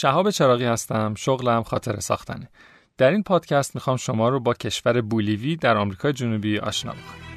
شهاب چراغی هستم شغلم خاطر ساختنه. در این پادکست می‌خوام شما رو با کشور بولیوی در آمریکای جنوبی آشنا بکنم.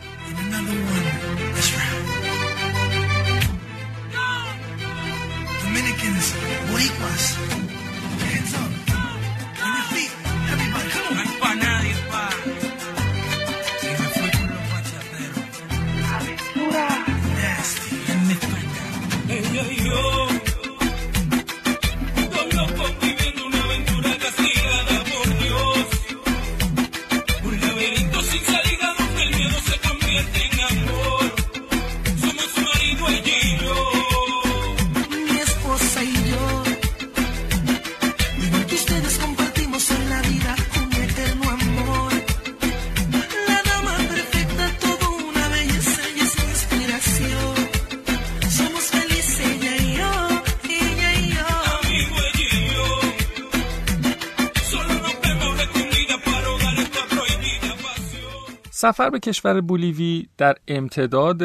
سفر به کشور بولیوی در امتداد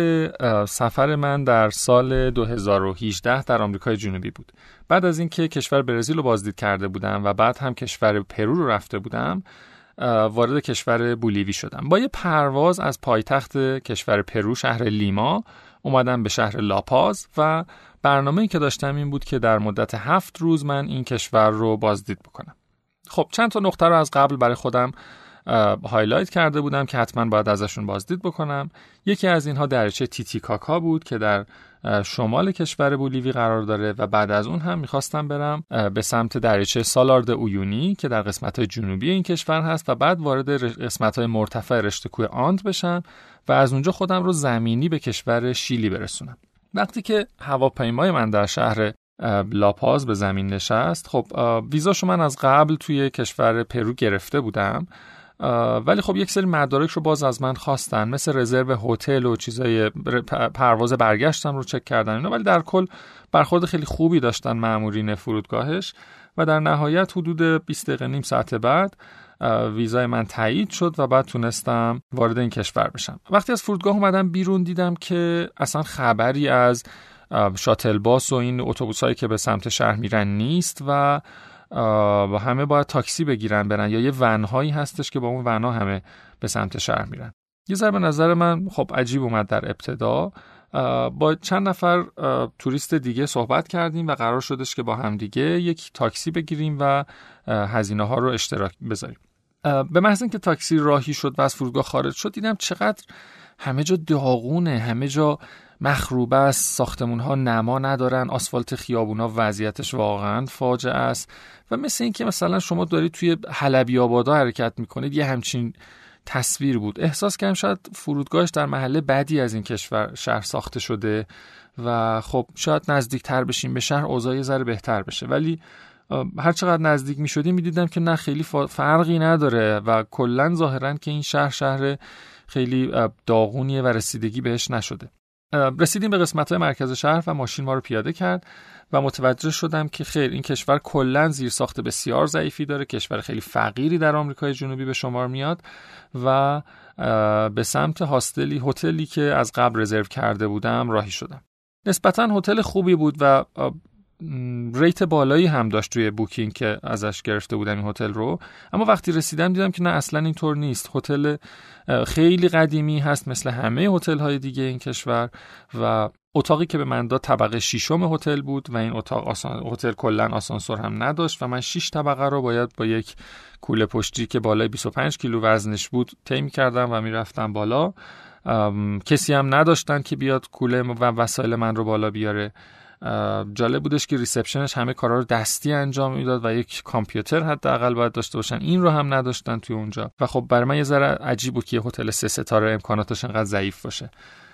سفر من در سال 2018 در آمریکای جنوبی بود. بعد از اینکه کشور برزیل رو بازدید کرده بودم و بعد هم کشور پرو رو رفته بودم وارد کشور بولیوی شدم. با یه پرواز از پایتخت کشور پرو شهر لیما اومدم به شهر لاپاز و برنامه‌ای که داشتم این بود که در مدت هفت روز من این کشور رو بازدید بکنم. خب چند تا نقطه رو از قبل برای خودم highlight کرده بودم که حتما باید ازشون بازدید بکنم. یکی از اینها دریاچه تیتیکاکا بود که در شمال کشور بولیوی قرار داره و بعد از اون هم می‌خواستم برم به سمت دریاچه سالار د اویونی که در قسمت جنوبی این کشور هست و بعد وارد قسمت های مرتفع رشته کوه آند بشم و از اونجا خودم رو زمینی به کشور شیلی برسونم. وقتی که هواپیمای من در شهر لاپاز به زمین نشست خب ویزاشو من از قبل توی کشور پرو گرفته بودم. ولی خب یک سری مدارک رو باز از من خواستن مثل رزرو هتل و چیزای پرواز برگشتم رو چک کردن اینا ولی در کل برخورد خیلی خوبی داشتن مامورین فرودگاهش و در نهایت حدود 20 دقیقه نیم ساعت بعد ویزای من تایید شد و بعد تونستم وارد این کشور بشم. وقتی از فرودگاه اومدم بیرون دیدم که اصلا خبری از شاتل باس و این اتوبوس هایی که به سمت شهر میرن نیست و و همه باید تاکسی بگیرن برن. یا یه ونهایی هستش که با اون ونها همه به سمت شهر میرن. یه ذره به نظر من خب عجیب اومد در ابتدا. با چند نفر توریست دیگه صحبت کردیم و قرار شدش که با هم دیگه یک تاکسی بگیریم و هزینه ها رو اشتراک بذاریم. به محض اینکه تاکسی راهی شد و از فرودگاه خارج شد دیدم چقدر همه جا داغونه همه جا مخروبه است ساختمون ها نما ندارن آسفالت خیابون ها وضعیتش واقعا فاجعه است و مثل اینکه مثلا شما دارید توی حلبی آبادا حرکت می‌کنید یه همچین تصویر بود. احساس کردم شاید فرودگاهش در محله بعدی از این کشور شهر ساخته شده و خب شاید نزدیک تر بشیم به شهر اوضاع ذره بهتر بشه. ولی هر چقدر نزدیک می شدیم می دیدم که نه خیلی فرقی نداره و کلا ظاهرا که این شهر شهر خیلی داغونیه و رسیدگی بهش نشده. رسیدیم به قسمت های مرکز شهر و ماشین ما رو پیاده کرد و متوجه شدم که خیر این کشور کلا زیر ساخت بسیار ضعیفی داره کشور خیلی فقیری در آمریکای جنوبی به شمار میاد و به سمت هاستلی هتلی که از قبل رزرو کرده بودم راهی شدم. نسبتا هتل خوبی بود و ریت بالایی هم داشت روی بوکینگ که ازش گرفته بودم این هتل رو. اما وقتی رسیدم دیدم که نه اصلا اینطور نیست. هتل خیلی قدیمی هست مثل همه هتل های دیگه این کشور و اتاقی که به من داد طبقه ششم هتل بود و این اتاق آسان... هتل کلا آسانسور هم نداشت و من 6 طبقه رو باید با یک کوله پشتی که بالای 25 کیلو وزنش بود طی کردم و می‌رفتم بالا. کسی هم نداشتن که بیاد کوله و وسایل من رو بالا بیاره. جالب بودش که ریسپشنش همه کارا رو دستی انجام می‌داد و یک کامپیوتر حداقل باید داشته باشن. این رو هم نداشتن توی اونجا. و خب برای من یه ذره عجیب بود که هتل سه ستاره امکاناتش انقدر ضعیف باشه.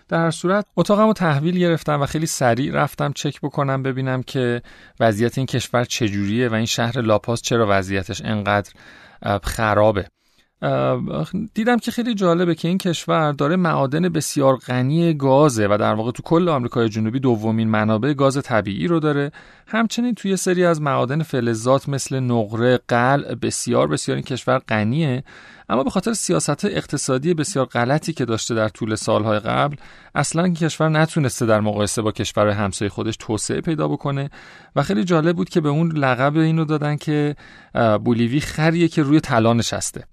در هر صورت اتاقم رو تحویل گرفتم و خیلی سریع رفتم چک بکنم ببینم که وضعیت این کشور چجوریه و این شهر لاپاس چرا وضعیتش انقدر خرابه. دیدم که خیلی جالبه که این کشور داره معادن بسیار غنی گازه و در واقع تو کل آمریکای جنوبی دومین منابع گاز طبیعی رو داره. همچنین توی سری از معادن فلزات مثل نقره قلع بسیار بسیار این کشور غنیه. اما به خاطر سیاست اقتصادی بسیار غلطی که داشته در طول سالهای قبل اصلا این کشور نتونسته در مقایسه با کشور همسایه خودش توسعه پیدا بکنه. و خیلی جالب بود که به اون لقب اینو دادن که بولیوی خریه که روی طلا نشسته.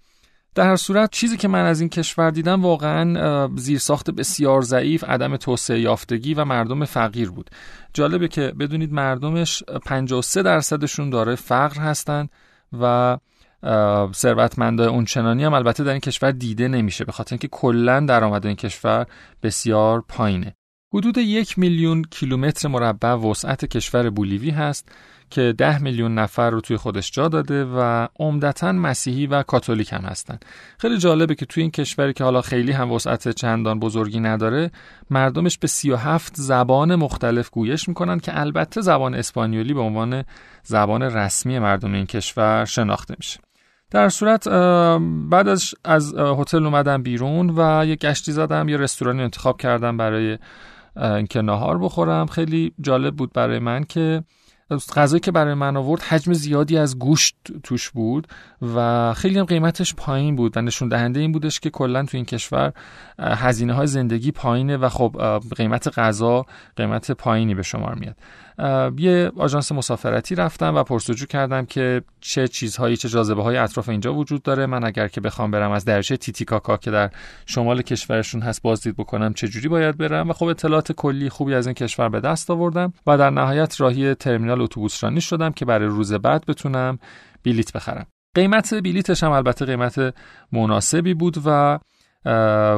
در هر صورت چیزی که من از این کشور دیدم واقعا زیرساخت بسیار ضعیف عدم توسعه یافتگی و مردم فقیر بود. جالبه که بدونید مردمش 53 درصدشون داره فقر هستند و ثروتمندای اون چنانی هم البته در این کشور دیده نمیشه به خاطر اینکه کلا درآمد این کشور بسیار پایینه. حدود یک میلیون کیلومتر مربع وسعت کشور بولیوی هست. که ده میلیون نفر رو توی خودش جا داده و عمدتا مسیحی و کاتولیک هم هستن. خیلی جالبه که توی این کشوری که حالا خیلی هم وسعت چندان بزرگی نداره مردمش به 37 زبان مختلف گویش می‌کنن که البته زبان اسپانیولی به عنوان زبان رسمی مردم این کشور شناخته میشه. در صورت بعد از از هتل اومدم بیرون و یه گشتی زدم یه رستورانی انتخاب کردم برای اینکه ناهار بخورم. خیلی جالب بود برای من که غذایی که برای من آورد حجم زیادی از گوشت توش بود و خیلی هم قیمتش پایین بود و نشون دهنده این بودش که کلا تو این کشور هزینه های زندگی پایینه و خب قیمت غذا قیمت پایینی به شمار میاد. یه آژانس مسافرتی رفتم و پرسجو کردم که چه چیزهایی چه جاذبه های اطراف اینجا وجود داره. من اگر که بخوام برم از درچه تیتیکاکا که در شمال کشورشون هست بازدید بکنم چه جوری باید برم؟ و خب اطلاعات کلی خوبی از این کشور به دست آوردم و در نهایت راهی ترمینال اتوبوس رانی شدم که برای روز بعد بتونم بلیت بخرم. قیمت بلیتش هم البته قیمت مناسبی بود و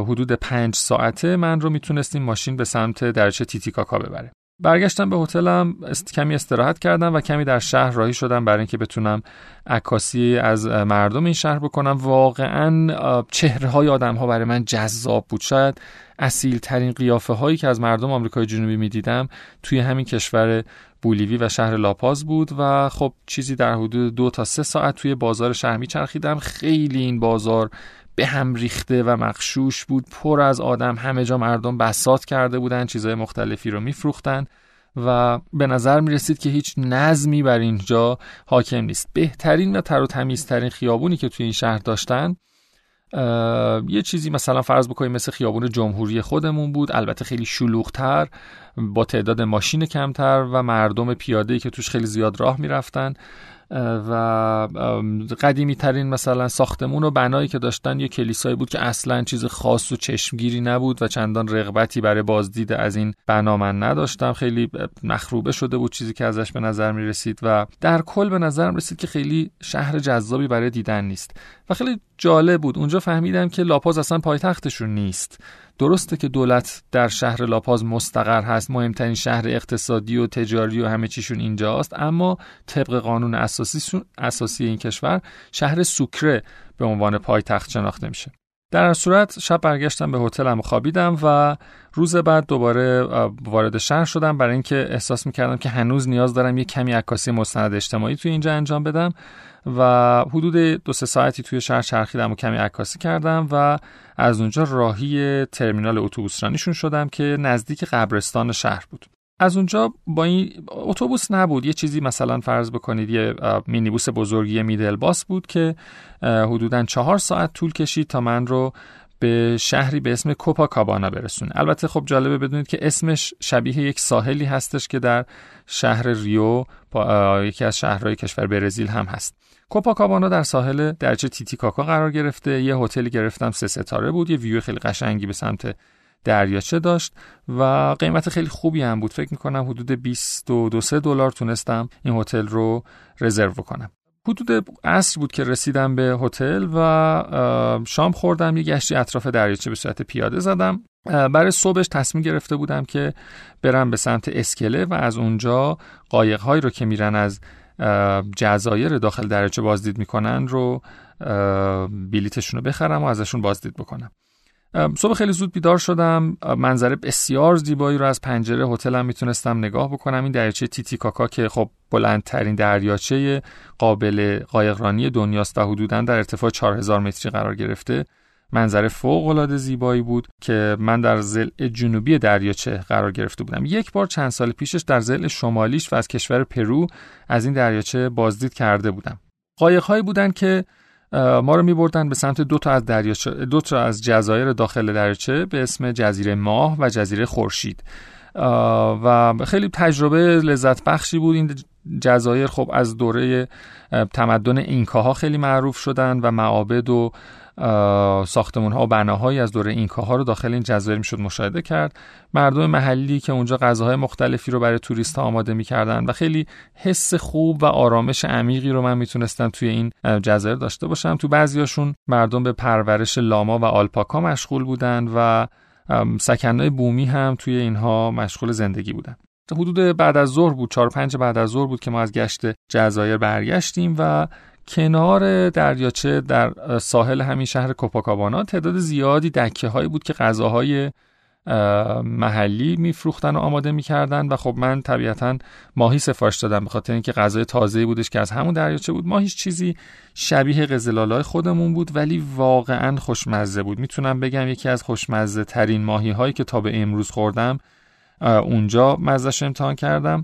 حدود پنج ساعته من رو می‌تونستیم ماشین به سمت درچه تیتیکاکا ببره. برگشتم به هتلم است... کمی استراحت کردم و کمی در شهر راهی شدم برای اینکه بتونم عکاسی از مردم این شهر بکنم. واقعا چهره های آدم ها برای من جذاب بود. شاید اصیل ترین قیافه هایی که از مردم آمریکای جنوبی می‌دیدم توی همین کشور بولیوی و شهر لاپاز بود و خب چیزی در حدود دو تا سه ساعت توی بازار شهر میچرخیدم. خیلی این بازار به هم ریخته و مخشوش بود. پر از آدم همه جا مردم بسات کرده بودن چیزهای مختلفی رو میفروختن و به نظر می رسید که هیچ نظمی بر اینجا حاکم نیست. بهترین و تر و تمیزترین خیابونی که توی این شهر داشتن یه چیزی مثلا فرض بکنیم مثل خیابون جمهوری خودمون بود. البته خیلی شلوغتر با تعداد ماشین کمتر و مردم پیاده که توش خیلی زیاد راه می‌رفتن. و قدیمی ترین مثلا ساختمون و بنایی که داشتن یه کلیسایی بود که اصلا چیز خاص و چشمگیری نبود و چندان رغبتی برای بازدید از این بنا من نداشتم. خیلی مخروبه شده بود چیزی که ازش به نظر می رسید و در کل به نظر می رسید که خیلی شهر جذابی برای دیدن نیست. و خیلی جالب بود. اونجا فهمیدم که لاپاز اصلا پایتختشون نیست. درسته که دولت در شهر لاپاز مستقر هست مهمترین شهر اقتصادی و تجاری و همه چیشون اینجاست اما طبق قانون اساسی, اساسی این کشور شهر سوکره به عنوان پایتخت شناخته میشه. در صورت شب برگشتم به هتلم خوابیدم و روز بعد دوباره وارد شهر شدم. برای اینکه احساس می‌کردم که هنوز نیاز دارم یه کمی عکاسی مستند اجتماعی توی اینجا انجام بدم. و حدود دو سه ساعتی توی شهر چرخیدم و کمی عکاسی کردم و از اونجا راهی ترمینال اتوبوس رانیشون شدم که نزدیک قبرستان شهر بود. از اونجا با این اتوبوس نبود. یه چیزی مثلا فرض بکنید یه مینیبوس بزرگی میدل باس بود که حدودا چهار ساعت طول کشید تا من رو به شهری به اسم کوپا کابانا برسونه. البته خب جالبه بدونید که اسمش شبیه یک ساحلی هستش که در شهر ریو یکی از شهرهای کشور برزیل هم هست. کوپاکابانا در ساحل درچه تیتیکاکا قرار گرفته. یه هتلی گرفتم سه ستاره بود. یه ویو خیلی قشنگی به سمت دریاچه داشت و قیمت خیلی خوبی هم بود. فکر می‌کنم حدود 22 دلار تونستم این هتل رو رزرو کنم حدود عصر بود که رسیدم به هتل و شام خوردم. یه گشتی اطراف دریاچه به صورت پیاده زدم. برای صبحش تصمیم گرفته بودم که برم به سمت اسکله و از اونجا قایقهایی رو که میرن از جزایر داخل درجه بازدید می‌کنن رو بلیتشون رو بخرم و ازشون بازدید بکنم. صبح خیلی زود بیدار شدم. منظره بسیار زیبایی رو از پنجره هتلم می‌تونستم نگاه بکنم. این دریاچه تیتیکاکا که خب بلندترین دریاچه قابل قایقرانی دنیاست و حدودا در ارتفاع 4000 متری قرار گرفته. منظره فوق العاده زیبایی بود که من در زل جنوبی دریاچه قرار گرفته بودم. یک بار چند سال پیشش در زل شمالیش و از کشور پرو از این دریاچه بازدید کرده بودم. قایقهایی بودن که ما رو میبردن به سمت دو تا از دریاچه دو تا از جزایر داخل دریاچه به اسم جزیره ماه و جزیره خورشید. و خیلی تجربه لذت بخشی بود. این جزایر خب از دوره تمدن اینکاها خیلی معروف شدن و معابد و ساختمون ها و بناهایی از دوره اینکاها رو داخل این جزایر می‌شد مشاهده کرد. مردم محلی که اونجا غذاهای مختلفی رو برای توریست ها آماده می‌کردن و خیلی حس خوب و آرامش عمیقی رو من می‌تونستم توی این جزایر داشته باشم. تو بعضیاشون مردم به پرورش لاما و آلپاکا مشغول بودن و سکنای بومی هم توی اینها مشغول زندگی بودن. حدود بعد از ظهر بود چهار پنج بعد از ظهر بود که ما از گشت جزایر برگشتیم و کنار دریاچه در ساحل همین شهر کوپاکابانا تعداد زیادی دکه هایی بود که غذاهای محلی میفروختن و آماده می‌کردن و خب من طبیعتا ماهی سفارش دادم به خاطر اینکه غذای تازه بودش که از همون دریاچه بود. ماهیش چیزی شبیه قزلالای خودمون بود ولی واقعا خوشمزه بود. می‌تونم بگم یکی از خوشمزه ترین ماهی هایی که تا به امروز خوردم اونجا مزش امتحان کردم.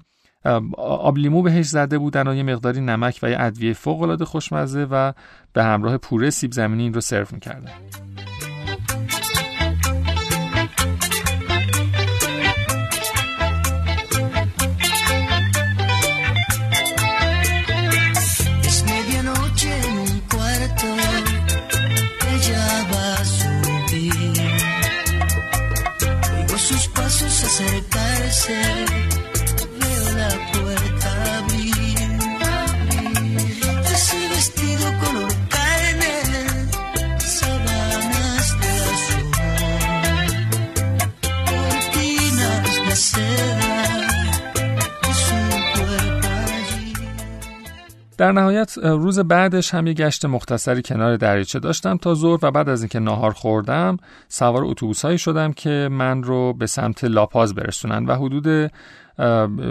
آب لیمو بهش زده بودن و یه مقداری نمک و یه ادویه فوق العاده خوشمزه و به همراه پوره سیب زمینی این رو سرو می‌کردن. در نهایت روز بعدش هم یه گشت مختصری کنار دریاچه داشتم تا ظهر و بعد از اینکه ناهار خوردم سوار اتوبوس هایی شدم که من رو به سمت لاپاز برسونن و حدود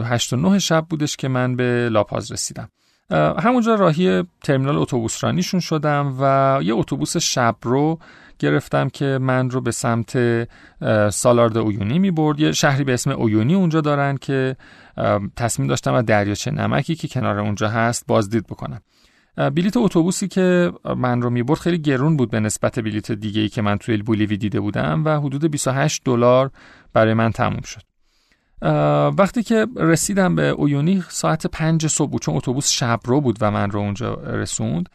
8 و 9 شب بودش که من به لاپاز رسیدم. همونجا راهی ترمینال اتوبوس رانیشون شدم و یه اتوبوس شب رو گرفتم که من رو به سمت سالارد اویونی می برد. یه شهری به اسم اویونی اونجا دارن که تصمیم داشتم از دریاچه نمکی که کنار اونجا هست بازدید بکنم. بلیت اتوبوسی که من رو می‌برد خیلی گرون بود به نسبت بلیت دیگه ای که من توی بولیوی دیده بودم و حدود 28 دلار برای من تموم شد. وقتی که رسیدم به اویونی ساعت پنج صبح بود چون اتوبوس شب رو بود و من رو اونجا رسوند.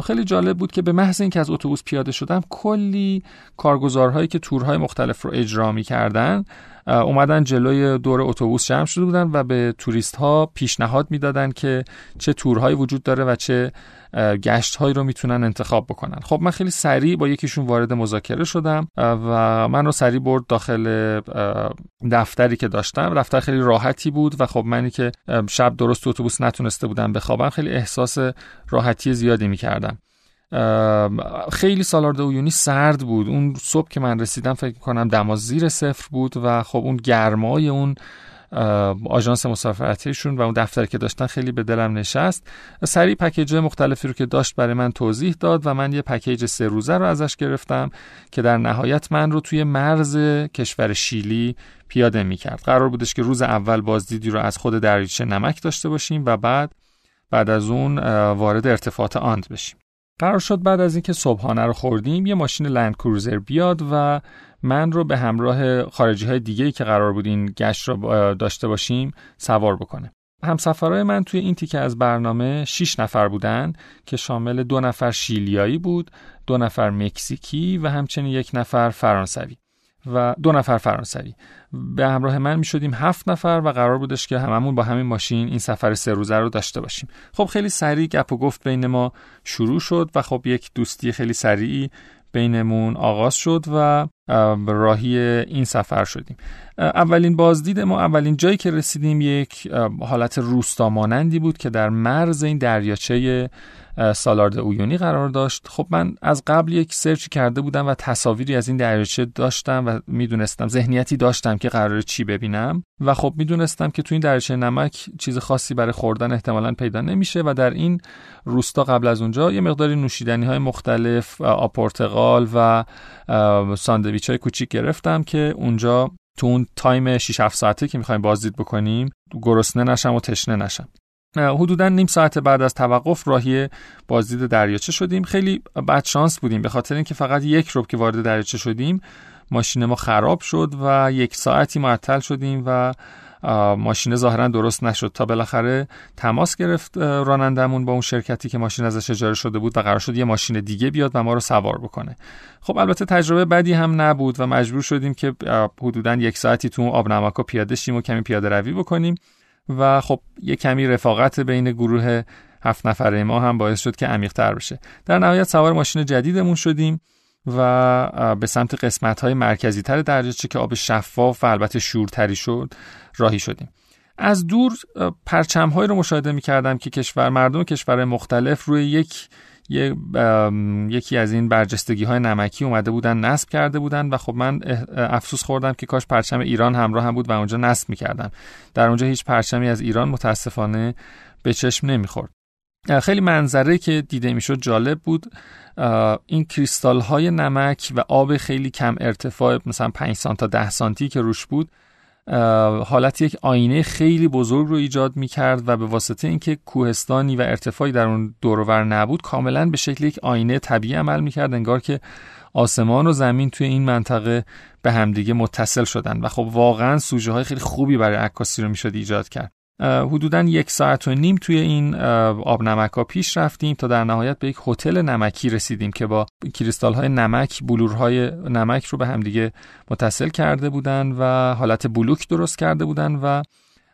خیلی جالب بود که به محض اینکه از اتوبوس پیاده شدم کلی کارگزارهایی که تورهای مختلف رو اجرا می‌کردن اومدن جلوی دور اتوبوس جمع شده بودن و به توریست ها پیشنهاد می‌دادن که چه تورهایی وجود داره و چه گشت هایی رو می‌تونن انتخاب بکنن. خب من خیلی سریع با یکیشون وارد مذاکره شدم و من رو سریع برد داخل دفتری که داشتم. دفتر خیلی راحتی بود و خب منی که شب درست اتوبوس نتونسته بودم بخوابم خیلی احساس راحتی زیادی می‌کردم. خیلی سالارد اویونی سرد بود. اون صبح که من رسیدم فکر کنم دما زیر صفر بود و خب اون گرمای اون آژانس مسافرتیشون و اون دفتری که داشتن خیلی به دلم نشست. سریع پکیج مختلفی رو که داشت برای من توضیح داد و من یه پکیج سه روزه رو ازش گرفتم که در نهایت من رو توی مرز کشور شیلی پیاده می‌کرد. قرار بودش که روز اول بازدیدی رو از خود دریاچه نمک داشته باشیم و بعد بعد از اون وارد ارتفاعات آند بشیم. قرار شد بعد از اینکه صبحانه رو خوردیم یه ماشین لند کروزر بیاد و من رو به همراه خارجی های دیگه که قرار بود این گشت رو داشته باشیم سوار بکنه. همسفرهای من توی این تیکه از برنامه 6 نفر بودن که شامل دو نفر شیلیایی بود دو نفر مکزیکی و همچنین یک نفر فرانسوی. و دو نفر فرانسوی. به همراه من می شدیم هفت نفر و قرار بودش که هممون با همین ماشین این سفر سه روزه رو داشته باشیم. خب خیلی سریع گپ و گفت بین ما شروع شد و خب یک دوستی خیلی سریعی بینمون آغاز شد و راهی این سفر شدیم. اولین بازدید ما اولین جایی که رسیدیم یک حالت روستا مانندی بود که در مرز این دریاچه سالارد اویونی قرار داشت. خب من از قبل یک سرچ کرده بودم و تصاویری از این دریاچه داشتم و می‌دونستم ذهنیتی داشتم که قرار چی ببینم. و خب می‌دونستم که تو این دریاچه نمک چیز خاصی برای خوردن احتمالا پیدا نمیشه و در این روستا قبل از اونجا یه مقداری نوشیدنی های مختلف آب پرتقال و ساندویچ های کوچیک گرفتم که اونجا تو اون time 6 7 ساعته که می‌خوایم بازدید بکنیم گرسنه نشم و تشنه نشم. حدودا نیم ساعت بعد از توقف راهی بازدید دریاچه شدیم. خیلی بد شانس بودیم. به خاطر اینکه فقط یک ربع که وارد دریاچه شدیم ماشین ما خراب شد و یک ساعتی معطل شدیم و ماشین ظاهرا درست نشد تا بالاخره تماس گرفت رانندمون با اون شرکتی که ماشین ازش اجاره شده بود و قرار شد یه ماشین دیگه بیاد و ما رو سوار بکنه. خب البته تجربه بدی هم نبود و مجبور شدیم که حدودا یک ساعتی تو آب پیاده شیم و کمی پیاده روی بکنیم و خب یه کمی رفاقت بین گروه هفت نفره ما هم باعث شد که عمیق تر بشه. در نهایت سوار ماشین جدیدمون شدیم. و به سمت قسمت های مرکزی تر دریاچه که آب شفاف و البته شورتری شد راهی شدیم. از دور پرچم هایی رو مشاهده می کردم که کشور مردم کشور مختلف روی یک یکی از این برجستگی های نمکی اومده بودن نصب کرده بودن و خب من افسوس خوردم که کاش پرچم ایران همراه هم بود و اونجا نصب می‌کردم در اونجا هیچ پرچمی از ایران متاسفانه به چشم نمی‌خورد. خیلی منظره که دیده می‌شد جالب بود. این کریستال های نمک و آب خیلی کم ارتفاع مثلا 5 سانت تا 10 سانتی که روش بود حالت یک آینه خیلی بزرگ رو ایجاد می کرد و به واسطه اینکه کوهستانی و ارتفاعی در اون دورور نبود کاملا به شکل یک آینه طبیعی عمل می کرد انگار که آسمان و زمین توی این منطقه به همدیگه متصل شدن. و خب واقعا سوژه های خیلی خوبی برای عکاسی رو می‌شد ایجاد کرد. حدودا یک ساعت و نیم توی این آب نمک ها پیش رفتیم تا در نهایت به یک هتل نمکی رسیدیم که با کریستال های نمک بلورهای نمک رو به همدیگه متصل کرده بودن و حالت بلوک درست کرده بودن و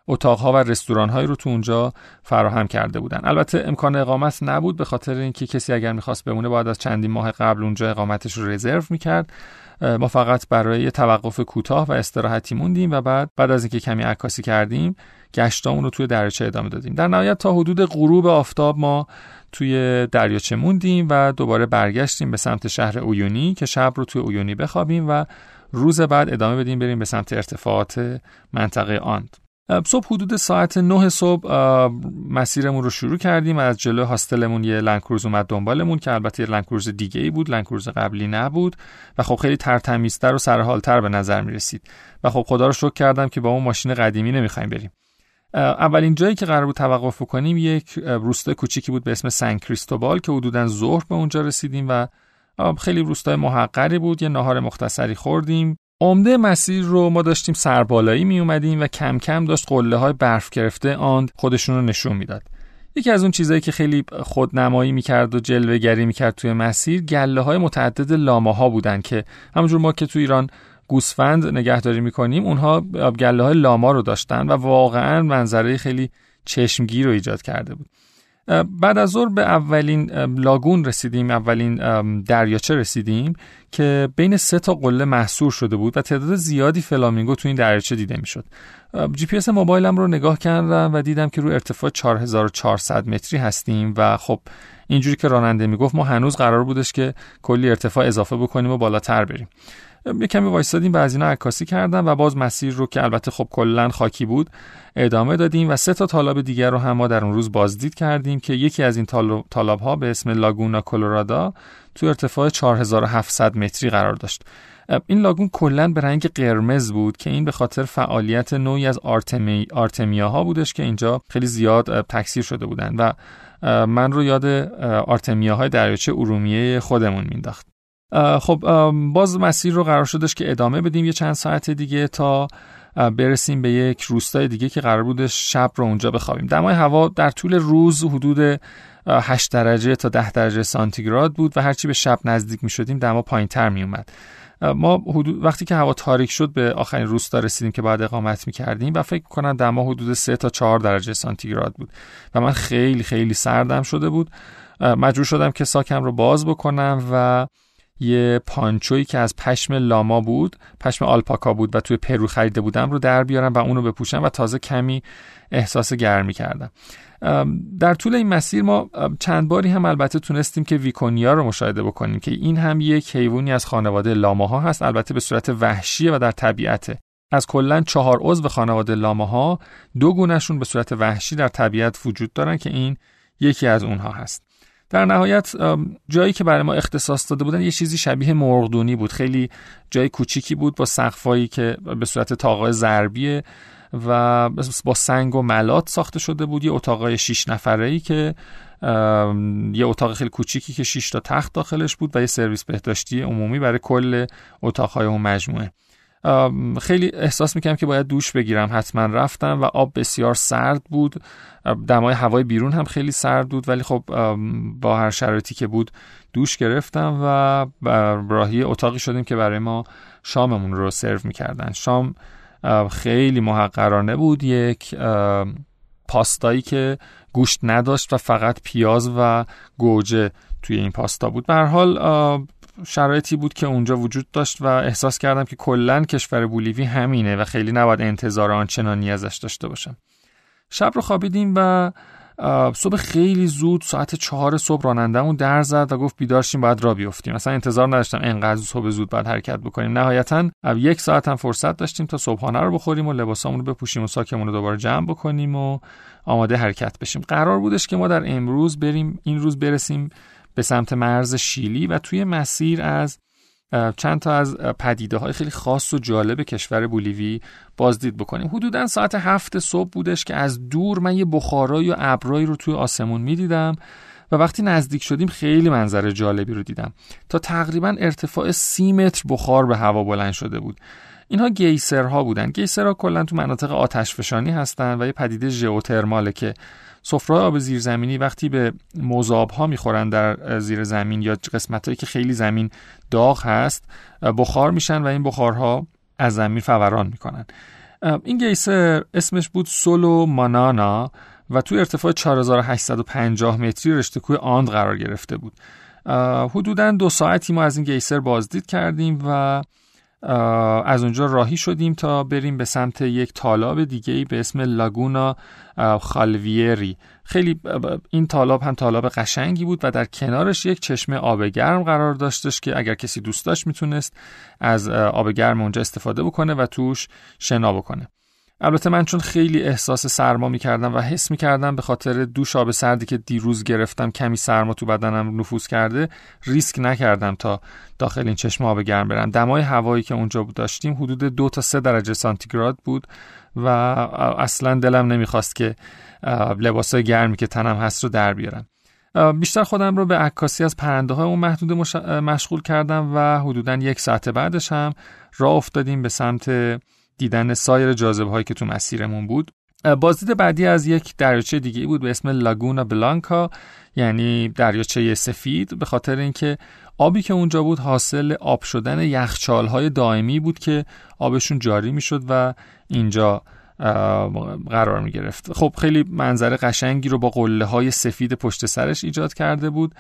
اتاقها و رستوران هایی رو تو اونجا فراهم کرده بودن. البته امکان اقامت نبود به خاطر اینکه کسی اگر می‌خواست بمونه باید از چندین ماه قبل اونجا اقامتش رو رزرو می‌کرد. ما فقط برای توقف کوتاه و استراحتی موندیم و بعد بعد از اینکه کمی عکاسی کردیم گشتامون رو توی دریاچه ادامه دادیم. در نهایت تا حدود غروب آفتاب ما توی دریاچه موندیم و دوباره برگشتیم به سمت شهر اویونی که شب رو توی اویونی بخوابیم و روز بعد ادامه بدیم بریم به سمت ارتفاعات منطقه آند. صبح حدود ساعت 9 صبح مسیرمون رو شروع کردیم. از جلو هاستلمون یه لنکروز اومد دنبالمون که البته یه لنکروز دیگه ای بود لنکروز قبلی نبود. و خب خیلی ترتمیزتر و سرحالتر به نظر می رسید و خب خدا رو شکر کردم که با اون ماشین قدیمی نمی‌خوایم بریم. اولین جایی که قرار بود توقف کنیم یک روستای کوچیکی بود به اسم سن کریستوبال که حدودا ظهر به اونجا رسیدیم و خیلی روستای محقری بود. یه ناهار مختصری خوردیم. عمده مسیر رو ما داشتیم سربالایی می اومدیم و کم کم داشت قله های برف گرفته آن خودشون رو نشون می‌داد. یکی از اون چیزهایی که خیلی خودنمایی می‌کرد و جلوهگری می‌کرد توی مسیر گله های متعدد لاما ها بودن که همونجور ما که تو ایران گوسفند نگهداری می‌کنیم اونها گله های لاما رو داشتن و واقعا منظره خیلی چشمگیر رو ایجاد کرده بود بعد از ظهر به اولین لاگون رسیدیم اولین دریاچه رسیدیم که بین سه تا قله محصور شده بود و تعداد زیادی فلامینگو تو این دریاچه دیده می‌شد. جی پی اس موبایلم رو نگاه کردم و دیدم که روی ارتفاع 4400 متری هستیم و خب اینجوری که راننده می‌گفت ما هنوز قرار بودش که کلی ارتفاع اضافه بکنیم و بالاتر بریم. یه کمی وایستادیم و از اینا عکاسی کردم و باز مسیر رو که البته خب کلا خاکی بود ادامه دادیم و سه تا تالاب دیگر رو هم ما در اون روز بازدید کردیم که یکی از این تالاب ها به اسم لاگونا کلورادا تو ارتفاع 4700 متری قرار داشت. این لاگون کلا به رنگ قرمز بود که این به خاطر فعالیت نوعی از آرتمی آرتمیا ها بودش که اینجا خیلی زیاد تکثیر شده بودن و من رو یاد آرتمیا های دریاچه ارومیه خودمون مینداخت خب باز مسیر رو قرار شدش که ادامه بدیم یه چند ساعت دیگه تا برسیم به یک روستای دیگه که قرار بودش شب رو اونجا بخوابیم. دمای هوا در طول روز حدود 8 درجه تا 10 درجه سانتیگراد بود و هرچی به شب نزدیک می شدیم دما پایین تر می اومد ما حدود وقتی که هوا تاریک شد به آخرین روستا رسیدیم که بعد اقامت می کردیم و فکر کنم دما حدود 3 تا 4 درجه سانتیگراد بود و من خیلی خیلی سردم شده بود. مجبور شدم که ساکم رو باز بکنم و یه پانچویی که از پشم لاما بود پشم آلپاکا بود و توی پرو خریده بودم رو در بیارم و اونو بپوشم و تازه کمی احساس گرمی کردم. در طول این مسیر ما چند باری هم البته تونستیم که ویکونیا رو مشاهده بکنیم که این هم یک حیوانی از خانواده لاماها هست البته به صورت وحشیه و در طبیعته از کلا چهار عضو خانواده لاماها دو گونهشون به صورت وحشی در طبیعت وجود دارن که این یکی از اونها هست. در نهایت جایی که برای ما اختصاص داده بودن یه چیزی شبیه مرغدونی بود. خیلی جای کوچیکی بود با سقفایی که به صورت تاقای ضربیه و با سنگ و ملات ساخته شده بود. یه اتاقای شیش نفره ای که یه اتاق خیلی کوچیکی که 6 تا تخت داخلش بود و یه سرویس بهداشتی عمومی برای کل اتاقهای اون مجموعه. خیلی احساس می‌کنم که باید دوش بگیرم. حتما رفتم و آب بسیار سرد بود. دمای هوای بیرون هم خیلی سرد بود ولی خب با هر شرایطی که بود دوش گرفتم و راهی اتاقی شدیم که برای ما شاممون رو سرو می‌کردن. شام خیلی محقرانه بود. یک پاستایی که گوشت نداشت و فقط پیاز و گوجه توی این پاستا بود. به حال شرایطی بود که اونجا وجود داشت و احساس کردم که کلا کشور بولیوی همینه و خیلی نباید انتظار آنچنانی ازش داشته باشم. شب رو خوابیدیم و صبح خیلی زود ساعت چهار صبح رانندمون در زد و گفت بیدارشیم باید را بیفتیم. اصلا انتظار نداشتم انقدر صبح زود باید حرکت بکنیم. نهایتا یک ساعت هم فرصت داشتیم تا صبحانه رو بخوریم و لباسامون رو بپوشیم و ساکمون رو دوباره جمع بکنیم و آماده حرکت بشیم. قرار بودش که ما در امروز بریم این روز برسیم به سمت مرز شیلی و توی مسیر از چند تا از پدیده های خیلی خاص و جالب کشور بولیوی بازدید بکنیم. حدودا ساعت هفت صبح بودش که از دور من یه بخارایی و ابرایی رو توی آسمون می‌دیدم و وقتی نزدیک شدیم خیلی منظر جالبی رو دیدم. تا تقریبا ارتفاع سی متر بخار به هوا بلند شده بود. اینها گیسرها بودن. گیسرها کلا تو مناطق آتشفشانی هستن و یه پدیده ژئوترماله که سفره آب زیرزمینی وقتی به مذاب ها می‌خورن در زیر زمین یا قسمت هایی که خیلی زمین داغ هست بخار میشن و این بخارها از زمین فوران می‌کنن. این گیسر اسمش بود سولو مانانا و تو ارتفاع 4850 متری رشته کوه آند قرار گرفته بود. حدودا دو ساعتی ما از این گیسر بازدید کردیم و از اونجا راهی شدیم تا بریم به سمت یک تالاب دیگه به اسم لاگونا خالویری. خیلی این تالاب هم تالاب قشنگی بود و در کنارش یک چشمه آب گرم قرار داشتش که اگر کسی دوست داشت می‌تونست از آب گرم اونجا استفاده بکنه و توش شنا بکنه. البته من چون خیلی احساس سرما می‌کردم و حس می‌کردم به خاطر دوش آب سردی که دیروز گرفتم کمی سرما تو بدنم نفوذ کرده ریسک نکردم تا داخل این چشم آب گرم برم. دمای هوایی که اونجا داشتیم حدود دو تا سه درجه سانتیگراد بود و اصلا دلم نمی‌خواست که لباس گرمی که تنم هست رو در بیارم. بیشتر خودم رو به عکاسی از پرنده های اون محدود مشغول کردم و حدودا یک ساعت بعدش هم راه افتادیم به سمت دیدن سایر جاذبه هایی که تو مسیرمون بود. بازدید بعدی از یک دریاچه دیگه بود به اسم لاگونا بلانکا یعنی دریاچه سفید به خاطر اینکه آبی که اونجا بود حاصل آب شدن یخچال های دائمی بود که آبشون جاری می‌شد و اینجا قرار می گرفت خب خیلی منظره قشنگی رو با قله های سفید پشت سرش ایجاد کرده بود.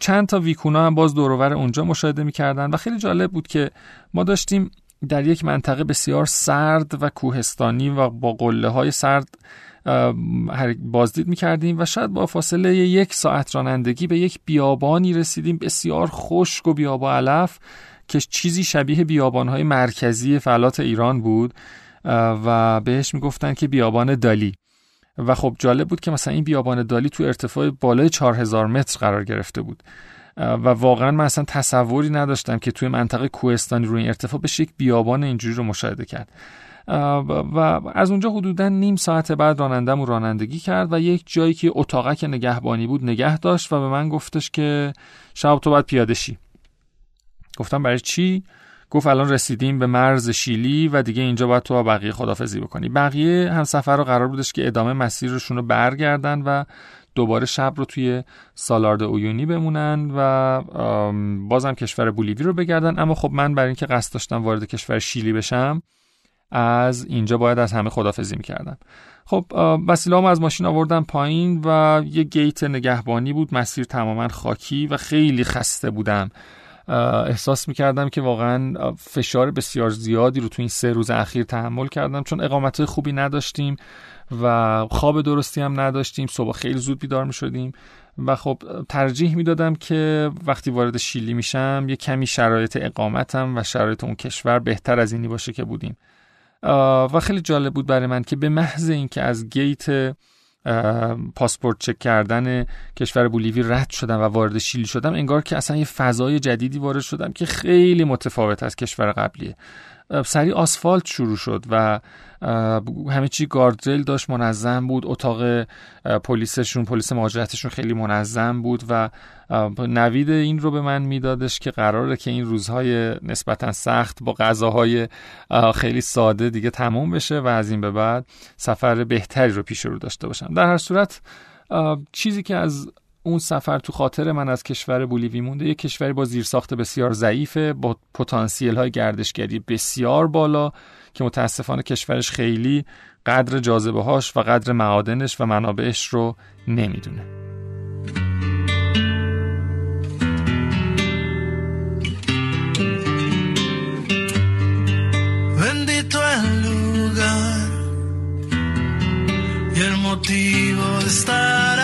چند تا ویکونا هم باز دورور اونجا مشاهده می کردن و خیلی جالب بود که ما داشتیم در یک منطقه بسیار سرد و کوهستانی و با قله های سرد بازدید می کردیم و شاید با فاصله یک ساعت رانندگی به یک بیابانی رسیدیم بسیار خشک و بیابا علف که چیزی شبیه بیابانهای مرکزی فلات ایران بود و بهش می‌گفتن که بیابان دالی. و خب جالب بود که مثلا این بیابان دالی تو ارتفاع بالای 4000 متر قرار گرفته بود. و واقعا من اصلا تصوری نداشتم که توی منطقه کوهستانی روی ارتفاع بشه یک بیابان اینجوری رو مشاهده کرد. و از اونجا حدودا نیم ساعت بعد رانندم رانندگی کرد و یک جایی که اتاقک نگهبانی بود نگه داشت و به من گفتش که شب تو باید پیاده شی. گفتم برای چی؟ گفت الان رسیدیم به مرز شیلی و دیگه اینجا باید تو با بقیه خدافزی بکنی. بقیه هم سفر رو قرار بودش که ادامه مسیرشون رو برگردن و دوباره شب رو توی سالارد اویونی بمونن و بازم کشور بولیوی رو بگردن. اما خب من برای اینکه قصد داشتم وارد کشور شیلی بشم از اینجا باید از همه خدافزی می‌کردم. خب وسیله از ماشین آوردم پایین و یه گیت نگهبانی بود. مسیر تماما خاکی و خیلی خسته بودم. احساس می‌کردم که واقعا فشار بسیار زیادی رو تو این سه روز اخیر تحمل کردم چون اقامت خوبی نداشتیم و خواب درستی هم نداشتیم صبح خیلی زود بیدار می‌شدیم و خب ترجیح می‌دادم که وقتی وارد شیلی میشم یه کمی شرایط اقامتم و شرایط اون کشور بهتر از اینی باشه که بودیم. و خیلی جالب بود برای من که به محض اینکه از گیت پاسپورت چک کردن کشور بولیوی رد شدم و وارد شیلی شدم انگار که اصلا یه فضای جدیدی وارد شدم که خیلی متفاوت از کشور قبلیه. سری آسفالت شروع شد و همه چی گاردریل داشت منظم بود. اتاق پلیسشون پلیس مهاجرتشون خیلی منظم بود و نوید این رو به من میدادش که قراره که این روزهای نسبتا سخت با غذاهای خیلی ساده دیگه تموم بشه و از این به بعد سفر بهتری رو پیش رو داشته باشم. در هر صورت چیزی که از اون سفر تو خاطر من از کشور بولیوی مونده یک کشوری با زیرساخت بسیار ضعیفه با پتانسیل های گردشگری بسیار بالا که متاسفانه کشورش خیلی قدر جاذبه هاش و قدر معادنش و منابعش رو نمی‌دونه. Motivo de estar